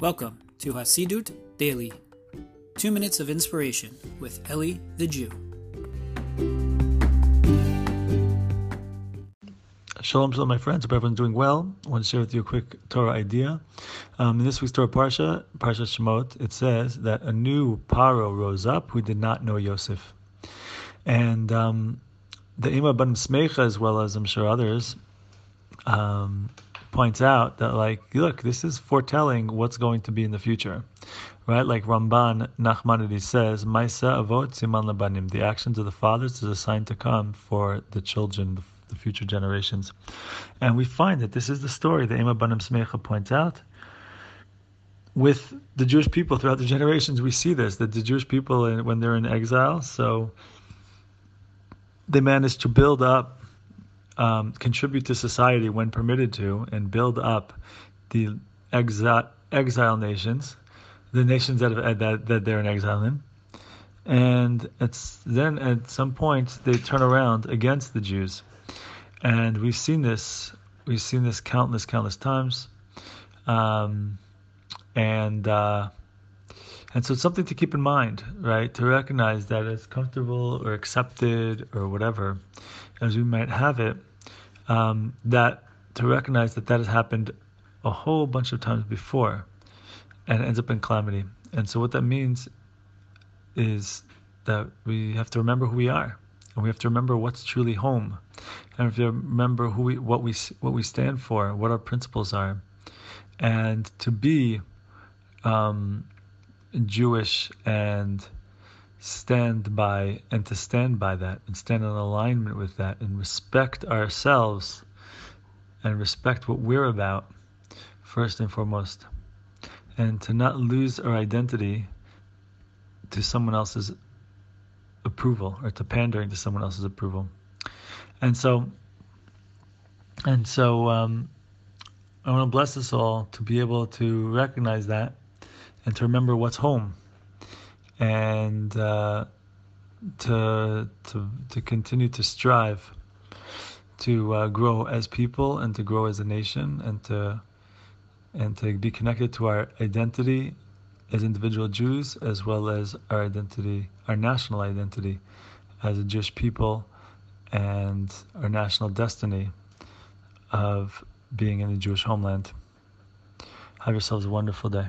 Welcome to Hasidut Daily, two minutes of inspiration with Eli the Jew. Shalom, shalom, my friends. Hope everyone's doing well. I want to share with you a quick Torah idea. Um, in this week's Torah Parsha, Parsha Shemot, it says that a new Paro rose up who did not know Yosef. And um, the Ima Banim Smecha, as well as I'm sure others, um, points out that like look this is foretelling what's going to be in the future right? Like ramban nachmanides says maisa avot siman labanim the actions of the fathers is a sign to come for the children the future generations. And we find that this is the story that Ema Banim Smecha points out. With the Jewish people throughout the generations we see this that the Jewish people uh, when they're in exile so they managed to build up um, contribute to society when permitted to and build up the exile, exile nations, the nations that, have, that that they're in exile in, and it's then at some point they turn around against the Jews, and we've seen this we've seen this countless countless times, um, and. Uh, and so it's something to keep in mind, right? To recognize that it's comfortable or accepted or whatever as we might have it, um, that to recognize that that has happened a whole bunch of times before and ends up in calamity. And so what that means is that we have to remember who we are and we have to remember what's truly home and have to remember who we what we what we stand for what our principles are and to be um, Jewish and stand by and to stand by that and stand in alignment with that and respect ourselves and respect what we're about first and foremost. And to not lose our identity to someone else's approval or to pandering to someone else's approval. And so and so um, I want to bless us all to be able to recognize that and to remember what's home and uh, to to to continue to strive to uh, grow as people and to grow as a nation and to and to be connected to our identity as individual Jews as well as our identity, our national identity as a Jewish people and our national destiny of being in the Jewish homeland. Have yourselves a wonderful day.